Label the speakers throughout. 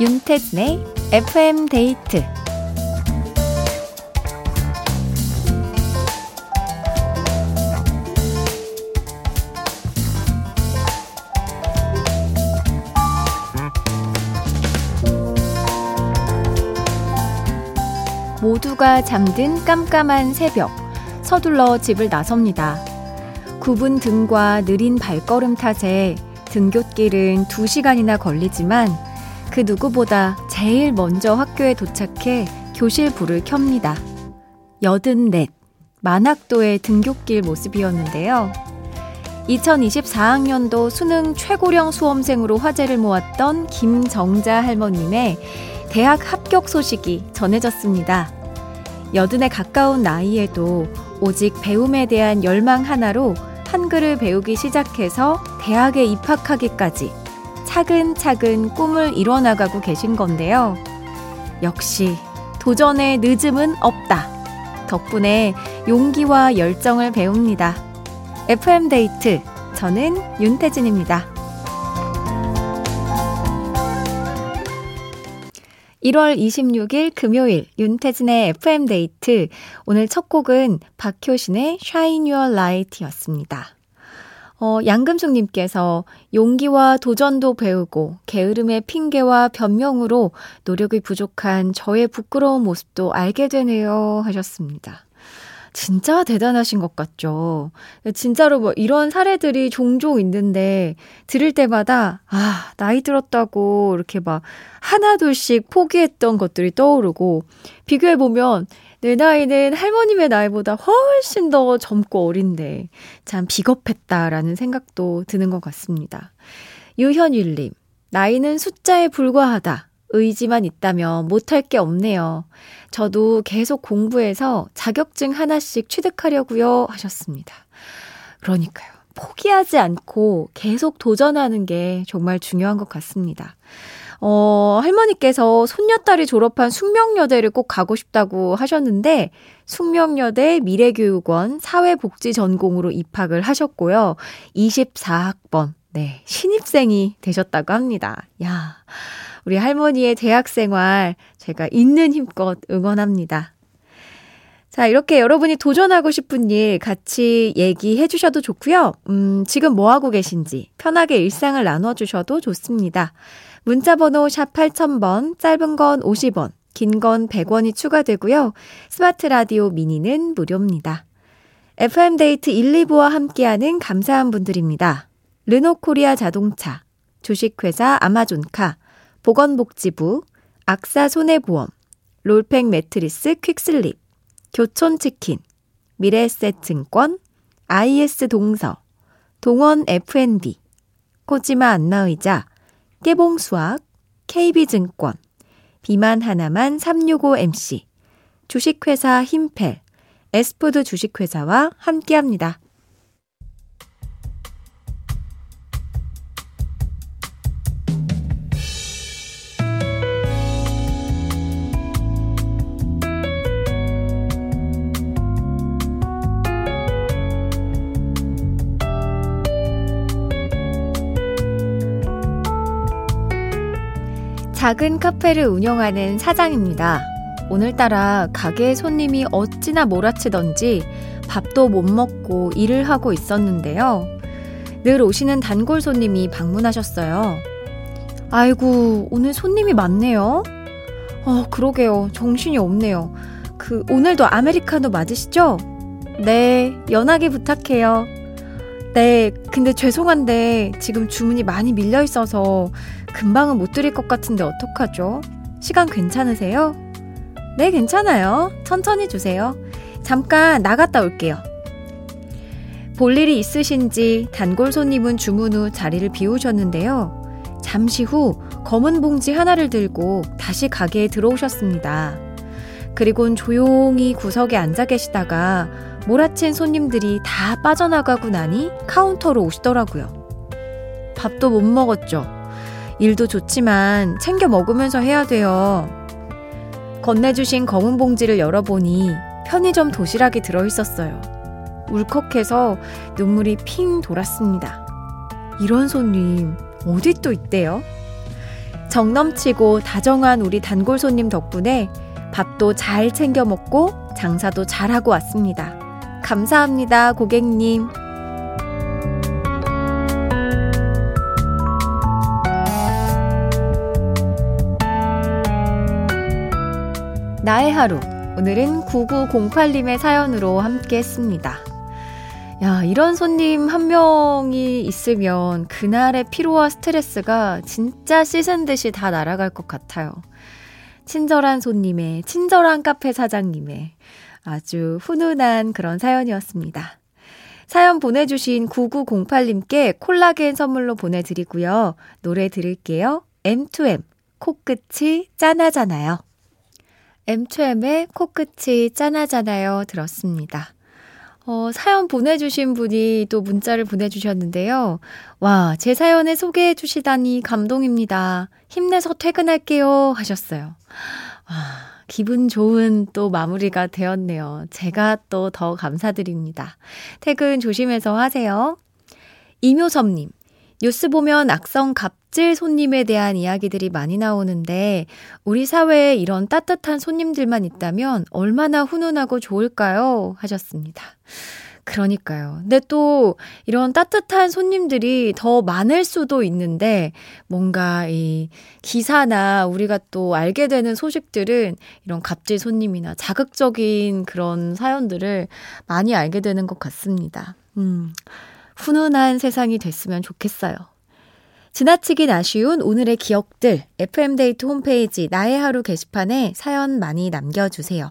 Speaker 1: 윤태진의 FM 데이트 모두가 잠든 깜깜한 새벽 서둘러 집을 나섭니다. 굽은 등과 느린 발걸음 탓에 등굣길은 2시간이나 걸리지만 그 누구보다 제일 먼저 학교에 도착해 교실 불을 켭니다. 여든 넷, 만학도의 등굣길 모습이었는데요. 2024학년도 수능 최고령 수험생으로 화제를 모았던 김정자 할머님의 대학 합격 소식이 전해졌습니다. 여든에 가까운 나이에도 오직 배움에 대한 열망 하나로 한글을 배우기 시작해서 대학에 입학하기까지 차근차근 꿈을 이뤄나가고 계신 건데요. 역시 도전의 늦음은 없다. 덕분에 용기와 열정을 배웁니다. FM데이트. 저는 윤태진입니다. 1월 26일 금요일 윤태진의 FM데이트. 오늘 첫 곡은 박효신의 Shine Your Light였습니다. 어, 양금숙님께서 용기와 도전도 배우고 게으름의 핑계와 변명으로 노력이 부족한 저의 부끄러운 모습도 알게 되네요 하셨습니다. 진짜 대단하신 것 같죠. 진짜로 뭐 이런 사례들이 종종 있는데 들을 때마다 아, 나이 들었다고 이렇게 막 하나둘씩 포기했던 것들이 떠오르고 비교해보면 내 나이는 할머님의 나이보다 훨씬 더 젊고 어린데 참 비겁했다라는 생각도 드는 것 같습니다. 유현일님, 나이는 숫자에 불과하다. 의지만 있다면 못할 게 없네요. 저도 계속 공부해서 자격증 하나씩 취득하려고요 하셨습니다. 그러니까요. 포기하지 않고 계속 도전하는 게 정말 중요한 것 같습니다. 어, 할머니께서 손녀딸이 졸업한 숙명여대를 꼭 가고 싶다고 하셨는데, 숙명여대 미래교육원 사회복지 전공으로 입학을 하셨고요. 24학번, 네, 신입생이 되셨다고 합니다. 야, 우리 할머니의 대학 생활 제가 있는 힘껏 응원합니다. 자, 이렇게 여러분이 도전하고 싶은 일 같이 얘기해 주셔도 좋고요. 음, 지금 뭐 하고 계신지 편하게 일상을 나눠 주셔도 좋습니다. 문자 번호 샵 8000번, 짧은 건 50원, 긴 건 100원이 추가되고요. 스마트 라디오 미니는 무료입니다. FM데이트 1, 2부와 함께하는 감사한 분들입니다. 르노코리아 자동차, 주식회사 아마존카, 보건복지부, AXA 손해보험, 롤팩 매트리스 퀵슬립, 교촌치킨, 미래에셋증권, IS 동서, 동원 F&B, 코지마 안나의자, 깨봉수학, KB증권, 비만 하나만 365MC, 주식회사 힘펠, 에스푸드 주식회사와 함께합니다. 작은 카페를 운영하는 사장입니다. 오늘따라 가게에 손님이 어찌나 몰아치던지 밥도 못 먹고 일을 하고 있었는데요. 늘 오시는 단골 손님이 방문하셨어요. 아이고, 오늘 손님이 많네요. 어, 그러게요. 정신이 없네요. 그, 오늘도 아메리카노 맞으시죠? 네, 연하게 부탁해요. 네, 근데 죄송한데 지금 주문이 많이 밀려 있어서 금방은 못 드릴 것 같은데 어떡하죠? 시간 괜찮으세요? 네, 괜찮아요. 천천히 주세요. 잠깐 나갔다 올게요. 볼 일이 있으신지 단골 손님은 주문 후 자리를 비우셨는데요. 잠시 후 검은 봉지 하나를 들고 다시 가게에 들어오셨습니다. 그리곤 조용히 구석에 앉아 계시다가 몰아친 손님들이 다 빠져나가고 나니 카운터로 오시더라고요. 밥도 못 먹었죠. 일도 좋지만 챙겨 먹으면서 해야 돼요. 건네주신 검은 봉지를 열어보니 편의점 도시락이 들어있었어요. 울컥해서 눈물이 핑 돌았습니다. 이런 손님 어디 또 있대요? 정 넘치고 다정한 우리 단골 손님 덕분에 밥도 잘 챙겨 먹고 장사도 잘하고 왔습니다. 감사합니다, 고객님. 나의 하루. 오늘은 9908님의 사연으로 함께 했습니다. 야, 이런 손님 한 명이 있으면 그날의 피로와 스트레스가 진짜 씻은 듯이 다 날아갈 것 같아요. 친절한 손님의, 친절한 카페 사장님의 아주 훈훈한 그런 사연이었습니다. 사연 보내주신 9908님께 콜라겐 선물로 보내드리고요. 노래 들을게요. M2M, 코끝이 짠하잖아요. M2M의 코끝이 짠하잖아요. 들었습니다. 어, 사연 보내주신 분이 또 문자를 보내주셨는데요. 와, 제 사연에 소개해 주시다니 감동입니다. 힘내서 퇴근할게요. 하셨어요. 와, 기분 좋은 또 마무리가 되었네요. 제가 또 더 감사드립니다. 퇴근 조심해서 하세요. 이묘섭님, 뉴스 보면 악성 갑질 손님에 대한 이야기들이 많이 나오는데 우리 사회에 이런 따뜻한 손님들만 있다면 얼마나 훈훈하고 좋을까요? 하셨습니다. 그러니까요. 근데 또 이런 따뜻한 손님들이 더 많을 수도 있는데 뭔가 이 기사나 우리가 또 알게 되는 소식들은 이런 갑질 손님이나 자극적인 그런 사연들을 많이 알게 되는 것 같습니다. 음. 훈훈한 세상이 됐으면 좋겠어요. 지나치긴 아쉬운 오늘의 기억들, FM데이트 홈페이지 나의 하루 게시판에 사연 많이 남겨주세요.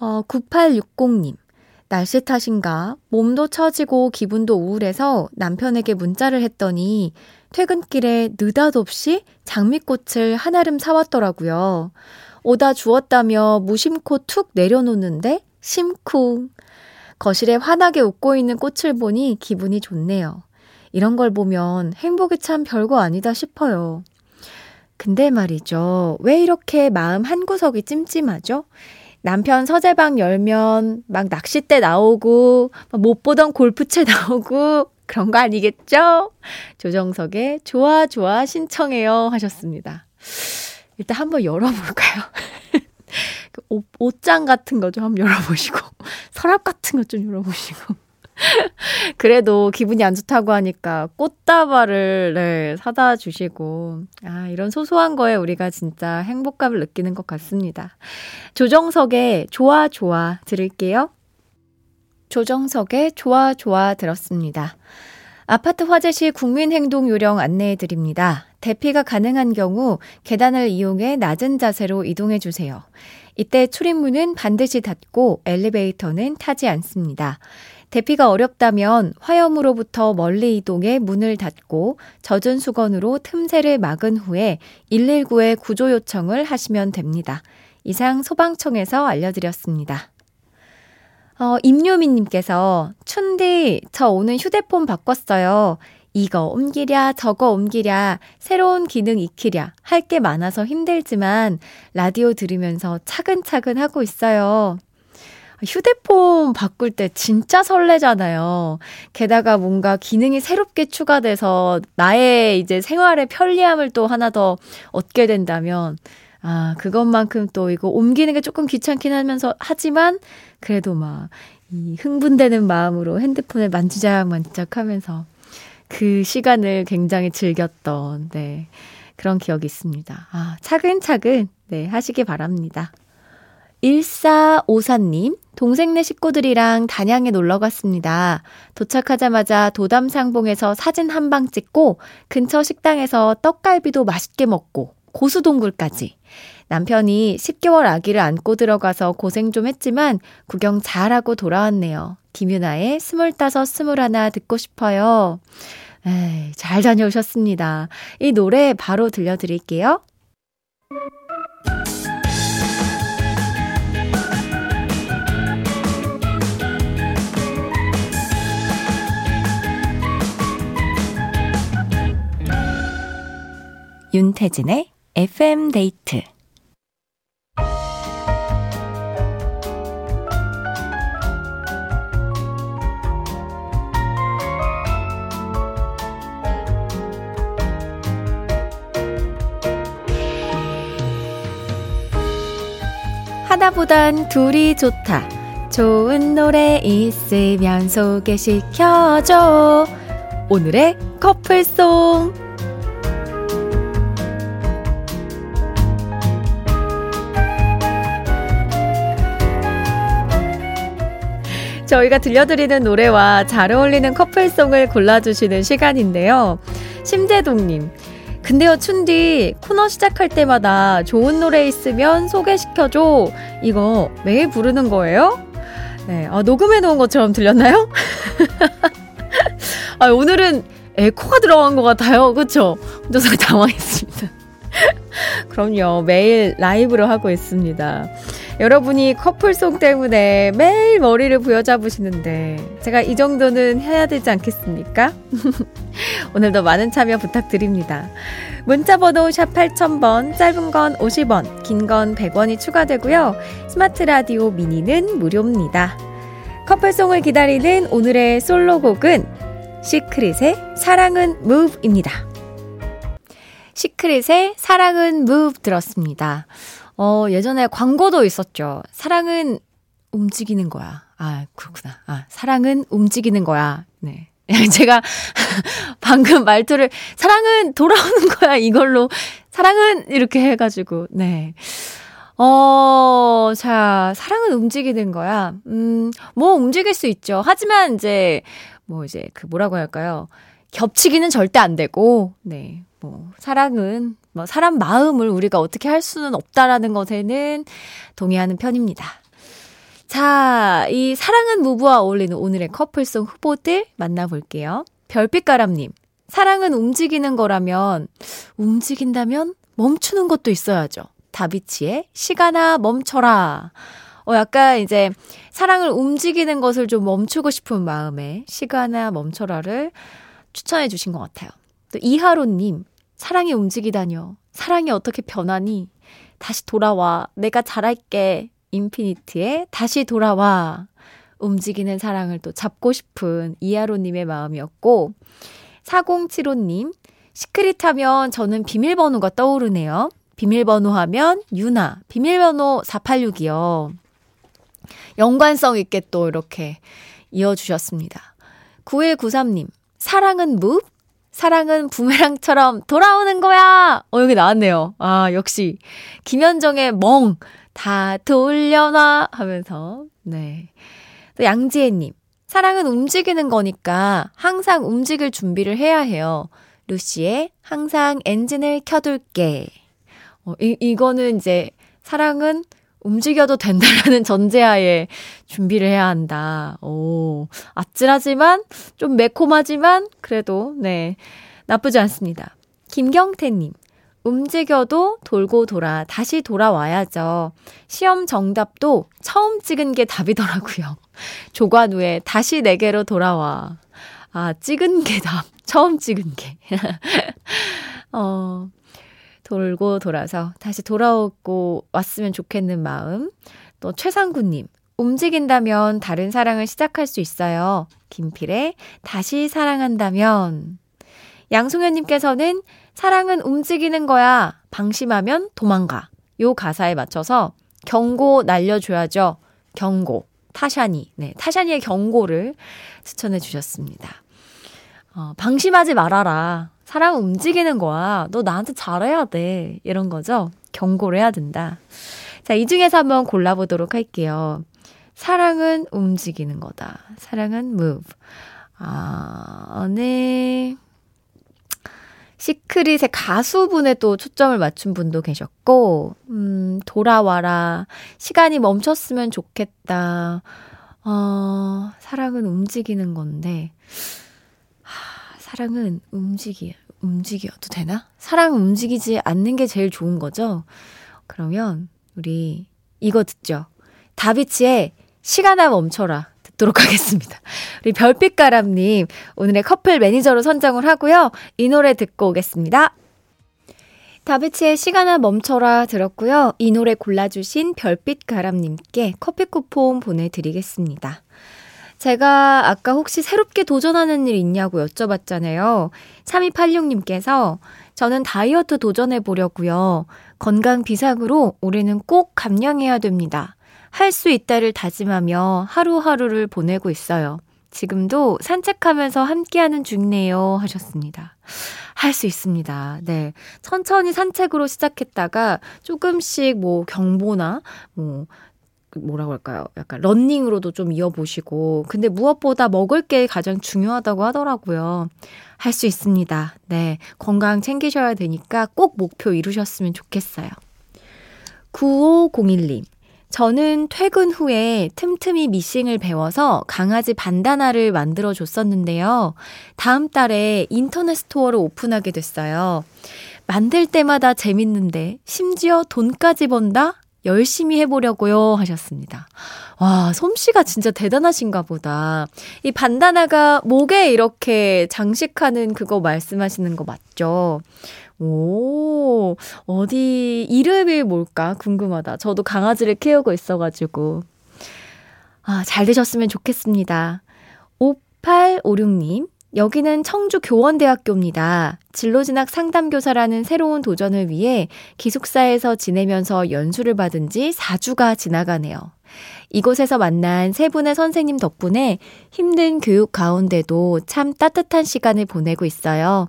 Speaker 1: 어, 9860님. 날씨 탓인가 몸도 처지고 기분도 우울해서 남편에게 문자를 했더니 퇴근길에 느닷없이 장미꽃을 한아름 사왔더라고요. 오다 주었다며 무심코 툭 내려놓는데 심쿵. 거실에 환하게 웃고 있는 꽃을 보니 기분이 좋네요. 이런 걸 보면 행복이 참 별거 아니다 싶어요. 근데 말이죠. 왜 이렇게 마음 한구석이 찜찜하죠? 남편 서재방 열면 막 낚싯대 나오고, 못 보던 골프채 나오고, 그런 거 아니겠죠? 조정석의 좋아, 좋아 신청해요 하셨습니다. 일단 한번 열어볼까요? 그 옷, 옷장 같은 거 좀 한번 열어보시고, 서랍 같은 거좀 열어보시고. 그래도 기분이 안 좋다고 하니까 꽃다발을 네, 사다 주시고, 아, 이런 소소한 거에 우리가 진짜 행복감을 느끼는 것 같습니다. 조정석의 좋아, 좋아 들을게요. 조정석의 좋아, 좋아 들었습니다. 아파트 화재 시 국민행동 요령 안내해 드립니다. 대피가 가능한 경우 계단을 이용해 낮은 자세로 이동해 주세요. 이때 출입문은 반드시 닫고 엘리베이터는 타지 않습니다. 대피가 어렵다면 화염으로부터 멀리 이동해 문을 닫고 젖은 수건으로 틈새를 막은 후에 119에 구조 요청을 하시면 됩니다. 이상 소방청에서 알려드렸습니다. 어, 임유민님께서, 춘디, 저 오늘 휴대폰 바꿨어요. 이거 옮기랴, 저거 옮기랴, 새로운 기능 익히랴, 할 게 많아서 힘들지만, 라디오 들으면서 차근차근 하고 있어요. 휴대폰 바꿀 때 진짜 설레잖아요. 게다가 뭔가 기능이 새롭게 추가돼서 나의 이제 생활의 편리함을 또 하나 더 얻게 된다면, 아, 그것만큼 또 이거 옮기는 게 조금 귀찮긴 하면서, 하지만, 그래도 막, 이 흥분되는 마음으로 핸드폰을 만지작 만지작 하면서 그 시간을 굉장히 즐겼던, 네. 그런 기억이 있습니다. 아, 차근차근, 네, 하시기 바랍니다. 1454님, 동생네 식구들이랑 단양에 놀러 갔습니다. 도착하자마자 도담상봉에서 사진 한 방 찍고 근처 식당에서 떡갈비도 맛있게 먹고 고수동굴까지. 남편이 10개월 아기를 안고 들어가서 고생 좀 했지만 구경 잘하고 돌아왔네요. 김유나의 스물다섯, 스물하나 듣고 싶어요. 에이, 잘 다녀오셨습니다. 이 노래 바로 들려드릴게요. 윤태진의 FM 데이트 하나보단 둘이 좋다. 좋은 노래 있으면 소개시켜줘. 오늘의 커플송. 저희가 들려드리는 노래와 잘 어울리는 커플송을 골라주시는 시간인데요. 심재동님. 근데요, 춘디, 코너 시작할 때마다 좋은 노래 있으면 소개시켜줘. 이거 매일 부르는 거예요? 네, 아, 녹음해 놓은 것처럼 들렸나요? 아, 오늘은 에코가 들어간 것 같아요. 그쵸? 혼자서 당황했습니다. 그럼요. 매일 라이브로 하고 있습니다. 여러분이 커플송 때문에 매일 머리를 부여잡으시는데 제가 이 정도는 해야 되지 않겠습니까? 오늘도 많은 참여 부탁드립니다. 문자 번호 샵 8000번, 짧은 건 50원, 긴 건 100원이 추가되고요. 스마트 라디오 미니는 무료입니다. 커플송을 기다리는 오늘의 솔로곡은 시크릿의 사랑은 무브입니다. 시크릿의 사랑은 무브 들었습니다. 어, 예전에 광고도 있었죠. 사랑은 움직이는 거야. 아, 그렇구나. 아, 사랑은 움직이는 거야. 네. 제가 방금 말투를 사랑은 돌아오는 거야 이걸로 사랑은 이렇게 해가지고 네. 어, 자, 사랑은 움직이는 거야. 음, 뭐 움직일 수 있죠. 하지만 이제 뭐 이제 그 뭐라고 할까요? 겹치기는 절대 안 되고, 네. 뭐, 사랑은, 뭐, 사람 마음을 우리가 어떻게 할 수는 없다라는 것에는 동의하는 편입니다. 자, 이 사랑은 무브와 어울리는 오늘의 커플송 후보들 만나볼게요. 별빛가람님, 사랑은 움직이는 거라면, 움직인다면 멈추는 것도 있어야죠. 다비치의 시간아 멈춰라. 어, 약간 이제 사랑을 움직이는 것을 좀 멈추고 싶은 마음에 시간아 멈춰라를 추천해 주신 것 같아요. 또 이하로님, 사랑이 움직이다뇨. 사랑이 어떻게 변하니? 다시 돌아와. 내가 잘할게. 인피니트의 다시 돌아와. 움직이는 사랑을 또 잡고 싶은 이하로님의 마음이었고, 4075님, 시크릿 하면 저는 비밀번호가 떠오르네요. 비밀번호 하면 유나, 비밀번호 486이요. 연관성 있게 또 이렇게 이어주셨습니다. 9193님, 사랑은 무? 사랑은 부메랑처럼 돌아오는 거야! 어, 여기 나왔네요. 아, 역시. 김현정의 멍, 다 돌려놔! 하면서, 네. 또 양지혜님, 사랑은 움직이는 거니까 항상 움직일 준비를 해야 해요. 루시의 항상 엔진을 켜둘게. 어, 이, 이거는 이제 사랑은 움직여도 된다라는 전제하에 준비를 해야 한다. 오, 아찔하지만, 좀 매콤하지만, 그래도, 네, 나쁘지 않습니다. 김경태님, 움직여도 돌고 돌아 다시 돌아와야죠. 시험 정답도 처음 찍은 게 답이더라고요. 조관 후에 다시 내게로 돌아와. 아, 찍은 게 답. 처음 찍은 게. 어, 돌고 돌아서 다시 돌아오고 왔으면 좋겠는 마음. 또 최상구님, 움직인다면 다른 사랑을 시작할 수 있어요. 김필의 다시 사랑한다면. 양송현님께서는 사랑은 움직이는 거야. 방심하면 도망가. 요 가사에 맞춰서 경고 날려줘야죠. 경고. 타샤니. 네, 타샤니의 경고를 추천해 주셨습니다. 어, 방심하지 말아라. 사랑 움직이는 거야. 너 나한테 잘해야 돼. 이런 거죠. 경고를 해야 된다. 자, 이 중에서 한번 골라보도록 할게요. 사랑은 움직이는 거다. 사랑은 move. 아, 네. 시크릿의 가수분에 또 초점을 맞춘 분도 계셨고, 음, 돌아와라. 시간이 멈췄으면 좋겠다. 어, 사랑은 움직이는 건데, 하, 사랑은 움직이, 움직여도 되나? 사랑 움직이지 않는 게 제일 좋은 거죠? 그러면, 우리 이거 듣죠? 다비치의 시간아 멈춰라. 듣도록 하겠습니다. 우리 별빛가람님, 오늘의 커플 매니저로 선정을 하고요. 이 노래 듣고 오겠습니다. 다비치의 시간아 멈춰라 들었고요. 이 노래 골라주신 별빛가람님께 커피 쿠폰 보내드리겠습니다. 제가 아까 혹시 새롭게 도전하는 일 있냐고 여쭤봤잖아요. 3286님께서 저는 다이어트 도전해 보려고요. 건강 비상으로 올해는 꼭 감량해야 됩니다. 할 수 있다를 다짐하며 하루하루를 보내고 있어요. 지금도 산책하면서 함께하는 중이네요. 하셨습니다. 할 수 있습니다. 네. 천천히 산책으로 시작했다가 조금씩 뭐 경보나 뭐그 뭐라고 할까요? 약간 런닝으로도 좀 이어보시고. 근데 무엇보다 먹을 게 가장 중요하다고 하더라고요. 할 수 있습니다. 네. 건강 챙기셔야 되니까 꼭 목표 이루셨으면 좋겠어요. 9501님. 저는 퇴근 후에 틈틈이 미싱을 배워서 강아지 반다나를 만들어 줬었는데요. 다음 달에 인터넷 스토어를 오픈하게 됐어요. 만들 때마다 재밌는데 심지어 돈까지 번다? 열심히 해보려고요 하셨습니다. 와, 솜씨가 진짜 대단하신가 보다. 이 반다나가 목에 이렇게 장식하는 그거 말씀하시는 거 맞죠? 오, 어디, 이름이 뭘까? 궁금하다. 저도 강아지를 키우고 있어가지고. 아, 잘 되셨으면 좋겠습니다. 5856님, 여기는 청주 교원대학교입니다. 진로진학 상담교사라는 새로운 도전을 위해 기숙사에서 지내면서 연수를 받은 지 4주가 지나가네요. 이곳에서 만난 세 분의 선생님 덕분에 힘든 교육 가운데도 참 따뜻한 시간을 보내고 있어요.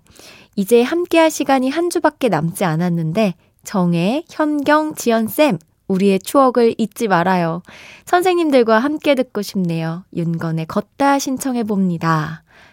Speaker 1: 이제 함께할 시간이 한 주밖에 남지 않았는데 정혜, 현경, 지연쌤 우리의 추억을 잊지 말아요. 선생님들과 함께 듣고 싶네요. 윤건의 걷다 신청해 봅니다.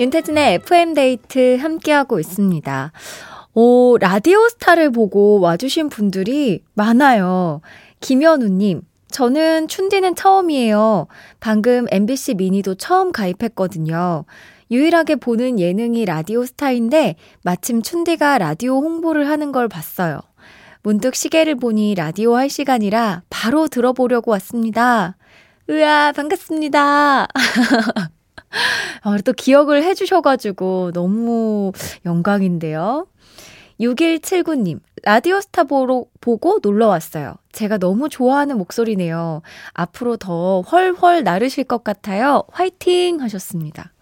Speaker 1: 윤태진의 FM데이트 함께하고 있습니다. 오, 라디오 스타를 보고 와주신 분들이 많아요. 김현우님, 저는 춘디는 처음이에요. 방금 MBC 미니도 처음 가입했거든요. 유일하게 보는 예능이 라디오 스타인데 마침 춘디가 라디오 홍보를 하는 걸 봤어요. 문득 시계를 보니 라디오 할 시간이라 바로 들어보려고 왔습니다. 으아, 반갑습니다. 아, 또 기억을 해주셔가지고 너무 영광인데요. 6179님, 라디오 스타 보러, 보고 놀러 왔어요. 제가 너무 좋아하는 목소리네요. 앞으로 더 훨훨 나르실 것 같아요. 화이팅! 하셨습니다.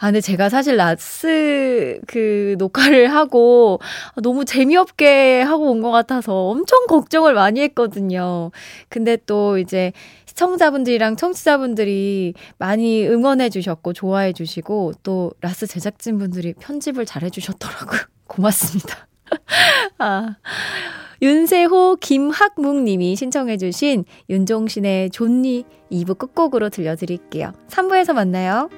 Speaker 1: 아, 근데 제가 사실 라스 그 녹화를 하고 너무 재미없게 하고 온 것 같아서 엄청 걱정을 많이 했거든요. 근데 또 이제 시청자분들이랑 청취자분들이 많이 응원해 주셨고 좋아해 주시고 또 라스 제작진분들이 편집을 잘 해 주셨더라고요. 고맙습니다. 아. 윤세호 김학묵 님이 신청해 주신 윤종신의 존니 2부 끝곡으로 들려드릴게요. 3부에서 만나요.